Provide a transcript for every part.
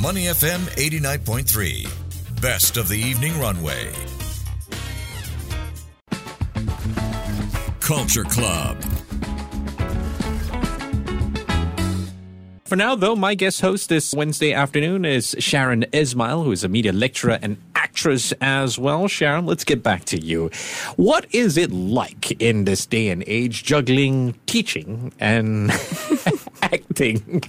Money FM 89.3. Best of the evening runway. Culture Club. For now, though, my guest host this Wednesday afternoon is Sharon Ismail, who is a media lecturer and actress as well. Sharon, let's get back to you. What is it like in this day and age juggling teaching and acting?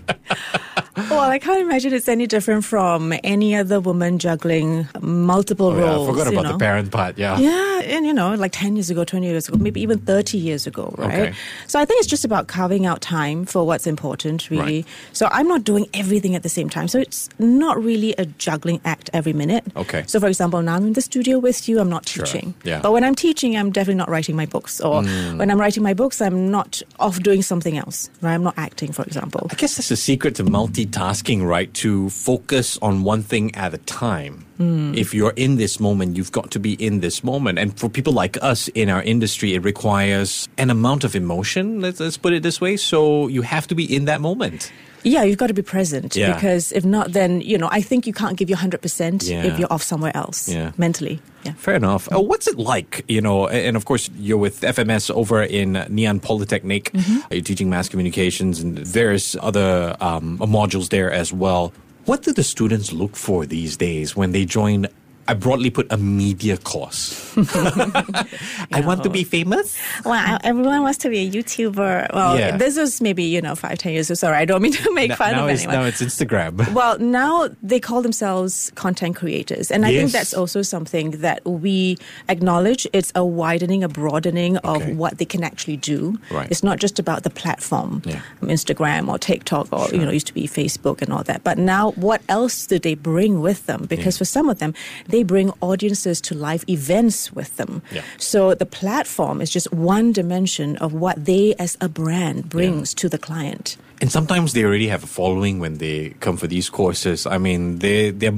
well, I can't imagine it's any different from any other woman juggling multiple Oh, yeah, I roles. forgot about know? the parent part, yeah. Yeah, and you know, like 10 years ago, 20 years ago, maybe even 30 years ago, right? Okay. So I think it's just about carving out time for what's important, really. Right. So I'm not doing everything at the same time. So it's not really a juggling act every minute. Okay. So, for example, now I'm in the studio with you, I'm not Sure, teaching. yeah. But when I'm teaching, I'm definitely not writing my books. Or Mm. when I'm writing my books, I'm not off doing something else, right? I'm not acting, for example. I guess that's the secret to multitasking, right? To focus on one thing at a time. Hmm. If you're in this moment, you've got to be in this moment. And for people like us in our industry, it requires an amount of emotion, let's, let's put it this way. So you have to be in that moment. Yeah, you've got to be present Yeah. because if not, then, you know, I think you can't give your 100% if you're off somewhere else Yeah. mentally. Yeah. Fair enough. Uh, what's it like, you know? And of course, you're with FMS over in Ngee Ann Polytechnic. You're teaching mass communications and various other um, modules there as well. What do the students look for these days when they join? I broadly put a media course. I want to be famous. Well, everyone wants to be a YouTuber. Well, Yeah. this was maybe, you know, five, ten years ago. Sorry, I don't mean to make fun now, of it's, anyone. now it's Instagram. Well, now they call themselves content creators. And I Yes. think that's also something that we acknowledge. It's a widening, a broadening Okay. of what they can actually do. Right. It's not just about the platform, Yeah. um, Instagram or TikTok or, you know, used to be Facebook and all that. But now what else do they bring with them? Because Yeah. for some of them, they bring audiences to live events with them. Yeah. So the platform is just one dimension of what they as a brand brings to the client. And sometimes they already have a following when they come for these courses. I mean, they they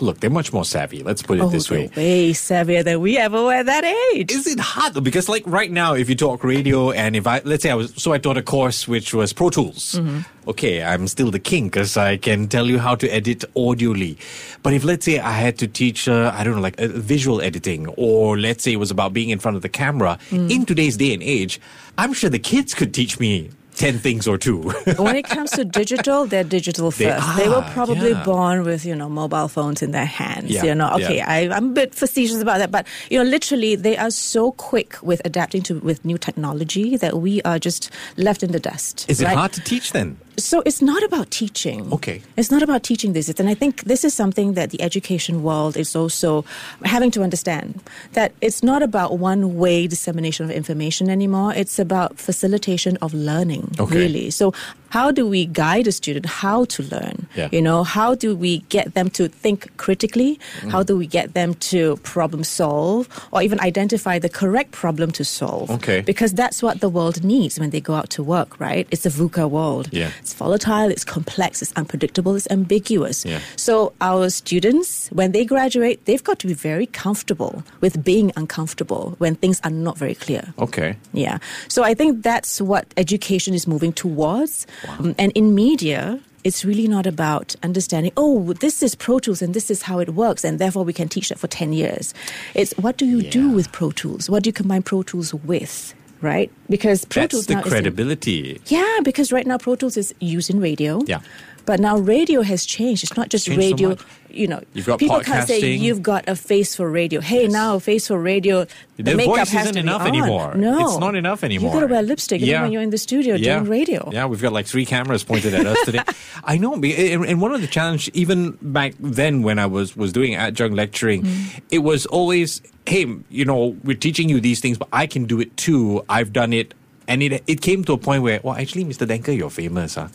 look they're much more savvy. Let's put it Oh, this way. way savvier than we ever were at that age. Is it hard though? Because like right now, if you talk radio, and if I let's say I was so I taught a course which was Pro Tools. Mm-hmm. Okay, I'm still the king because I can tell you how to edit audioly. But if let's say I had to teach, uh, I don't know, like uh, visual editing, or let's say it was about being in front of the camera, Mm. in today's day and age, I'm sure the kids could teach me ten things or two. when it comes to digital, they're digital first. They first. They, were probably yeah. born with, you know, mobile phones in their hands. Yeah, You know, okay, yeah. I, I'm a bit facetious about that, but you know, literally, they are so quick with adapting to with new technology that we are just left in the dust. Is it hard to teach then? So it's not about teaching. Okay. It's not about teaching this. And I think this is something that the education world is also having to understand that it's not about one way dissemination of information anymore. It's about facilitation of learning, Okay. really. So how do we guide a student how to learn? Yeah. You know, how do we get them to think critically? Mm. How do we get them to problem solve or even identify the correct problem to solve? Okay. Because that's what the world needs when they go out to work, right? It's a VUCA world. Yeah. It's volatile, it's complex, it's unpredictable, it's ambiguous. Yeah. So our students, when they graduate, they've got to be very comfortable with being uncomfortable when things are not very clear. Okay. Yeah. So I think that's what education is moving towards. Um, and in media, it's really not about understanding, oh, this is Pro Tools and this is how it works, and therefore we can teach that for 10 years. It's what do you do with Pro Tools? What do you combine Pro Tools with? Right? Because Pro That's Tools the now is in- credibility. yeah, because right now Pro Tools is used in radio. Yeah. But now radio has changed. It's not just so radio. much. you know, You've got people can't say you've got a face for radio. Hey, Yes. now face for radio. The, The makeup voice has isn't enough anymore. No, It's not enough anymore. You've got to wear lipstick even when you're in the studio yeah. doing radio. Yeah, we've got like three cameras pointed at us today. I know, and one of the challenge, even back then when I was was doing adjunct lecturing, Mm. it was always, hey, you know, we're teaching you these things, but I can do it too. I've done it, and it it came to a point where, well, actually, Mr. Denker, you're famous, huh?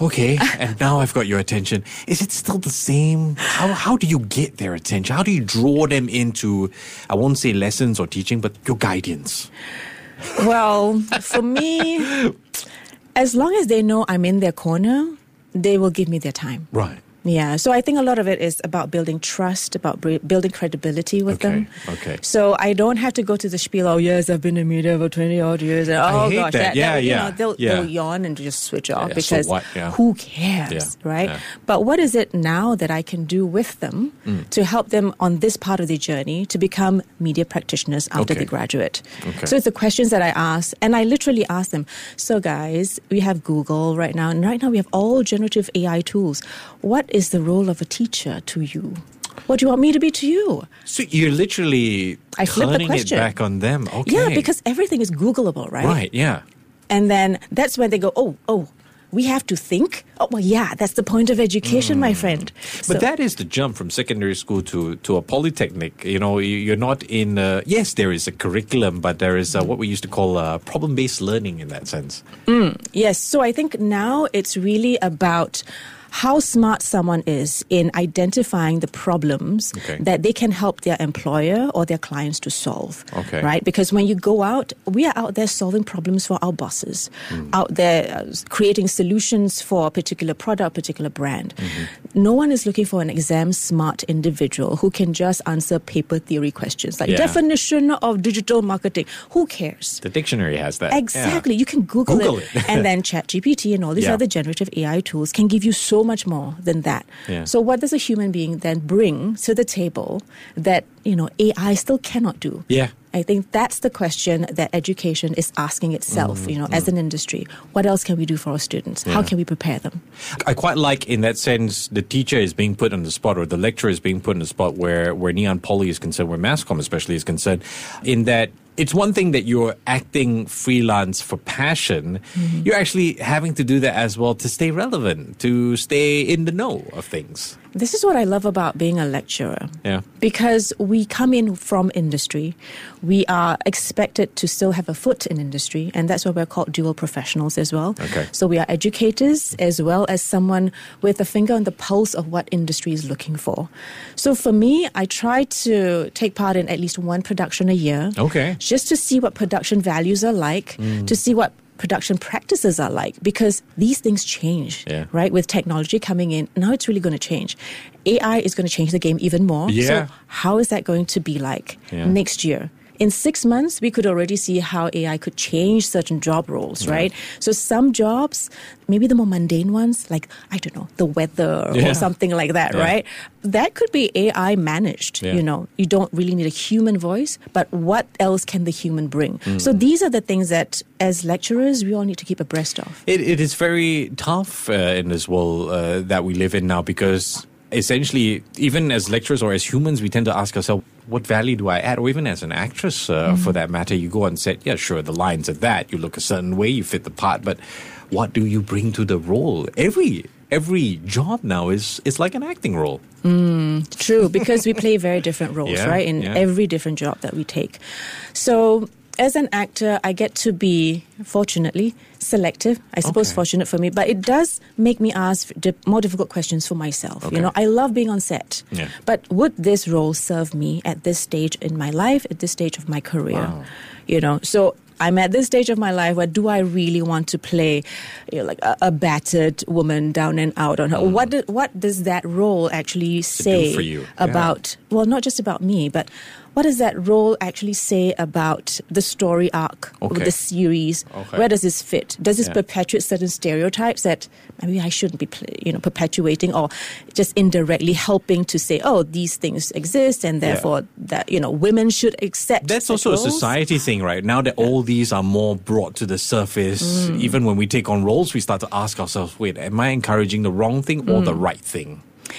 Okay, and now I've got your attention. Is it still the same? How how do you get their attention? How do you draw them into, I won't say lessons or teaching, but your guidance? Well, for me, as long as they know I'm in their corner, they will give me their time. Right. Yeah, so I think a lot of it is about building trust, about building credibility with Okay, them. okay. So I don't have to go to the spiel. Oh yes, I've been in media for twenty odd years. And, oh gosh, that. Yeah, you yeah, know, they'll, yeah. they'll yawn and just switch off Yeah, so because what? Yeah. who cares, right? But what is it now that I can do with them Mm. to help them on this part of the journey to become media practitioners after Okay. they graduate? Okay. So it's the questions that I ask, and I literally ask them. So guys, we have Google right now, and right now we have all generative AI tools. What is the role of a teacher to you? What do you want me to be to you? So you're literally I flip the turning it question. back on them. Okay. Yeah, because everything is Googleable, right? right, yeah. And then that's when they go, oh, oh, we have to think. Oh, well, yeah, that's the point of education, my friend. But So- that is the jump from secondary school to, to a polytechnic. You know, you- you're not in. Uh, yes, there is a curriculum, but there is uh, what we used to call problem based learning in that sense. Yes. So I think now it's really about how smart someone is in identifying the problems Okay. that they can help their employer or their clients to solve. Okay. Right? Because when you go out, we are out there solving problems for our bosses, out there uh, creating solutions for a particular product, particular brand. No one is looking for an exam smart individual who can just answer paper theory questions like Yeah. definition of digital marketing. Who cares? The dictionary has that. Exactly. You can Google, Google it. it. and then ChatGPT and all these Yeah. other generative AI tools can give you so much more than that. Yeah. So what does a human being then bring to the table that, you know, AI still cannot do? Yeah. I think that's the question that education is asking itself, you know, as an industry. What else can we do for our students? How Mm, can we prepare them? I quite like in that sense the teacher is being put on the spot or the lecturer is being put on the spot where where Ngee Ann Poly is concerned, where Masscom especially is concerned, in that it's one thing that you're acting freelance for passion. Mm-hmm. You're actually having to do that as well to stay relevant, to stay in the know of things. This is what I love about being a lecturer. Yeah. Because we come in from industry, we are expected to still have a foot in industry, and that's why we're called dual professionals as well. Okay. So we are educators as well as someone with a finger on the pulse of what industry is looking for. So for me, I try to take part in at least one production a year. Okay. Just to see what production values are like, Mm. to see what production practices are like because these things change Yeah. right with technology coming in now it's really going to change ai is going to change the game even more Yeah. so how is that going to be like Yeah. next year in six months we could already see how ai could change certain job roles right so some jobs maybe the more mundane ones like i don't know the weather Yeah. or something like that Yeah. right that could be ai managed Yeah. you know you don't really need a human voice but what else can the human bring Mm. so these are the things that as lecturers we all need to keep abreast of It, it is very tough uh, in this world uh, that we live in now because essentially, even as lecturers or as humans, we tend to ask ourselves, what value do I add? Or even as an actress, uh, for that matter, you go on set, yeah, sure, the lines are that, you look a certain way, you fit the part, but what do you bring to the role? Every every job now is is like an acting role. True, because we play very different roles, Yeah, right? In yeah. every different job that we take. So, as an actor, I get to be, fortunately, selective. I suppose Okay. fortunate for me, but it does make me ask more difficult questions for myself. Okay. You know, I love being on set, Yeah. but would this role serve me at this stage in my life, at this stage of my career? Wow. You know, so. I'm at this stage of my life where do I really want to play you know, like a, a battered woman down and out on her? What do, what does that role actually say for you. about well not just about me but what does that role actually say about the story arc Okay. of the series Okay. where does this fit does this Yeah. perpetuate certain stereotypes that maybe i shouldn't be you know perpetuating or just indirectly helping to say oh these things exist and therefore that you know women should accept That's also a society thing, right? Now that all these are more brought to the surface, Mm. even when we take on roles, we start to ask ourselves, wait, am I encouraging the wrong thing or the Mm. right thing?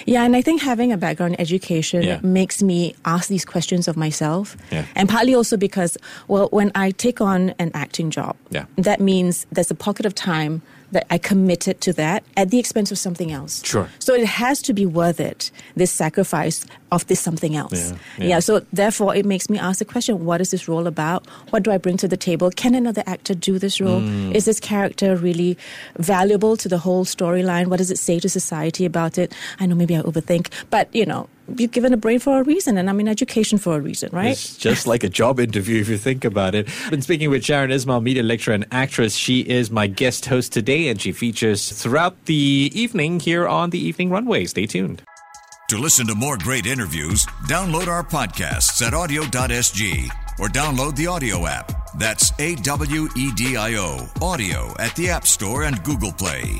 Yeah, and I think having a background in education Yeah. makes me ask these questions of myself. Yeah. And partly also because, well, when I take on an acting job, Yeah. that means there's a pocket of time that I committed to that at the expense of something else. Sure. So it has to be worth it, this sacrifice of this something else. Yeah, yeah. so therefore it makes me ask the question, what is this role about? What do I bring to the table? Can another actor do this role? Mm. Is this character really valuable to the whole storyline? What does it say to society about it? I know maybe I overthink, but you know, you're given a brain for a reason, and I'm in education for a reason, right? It's just like a job interview if you think about it. I've been speaking with Sharon Ismail, media lecturer and actress. She is my guest host today, and she features throughout the evening here on the Evening Runway. Stay tuned. To listen to more great interviews, download our podcasts at awedio.sg or download the AWEDIO app. That's A W E D I O, AWEDIO at the App Store and Google Play.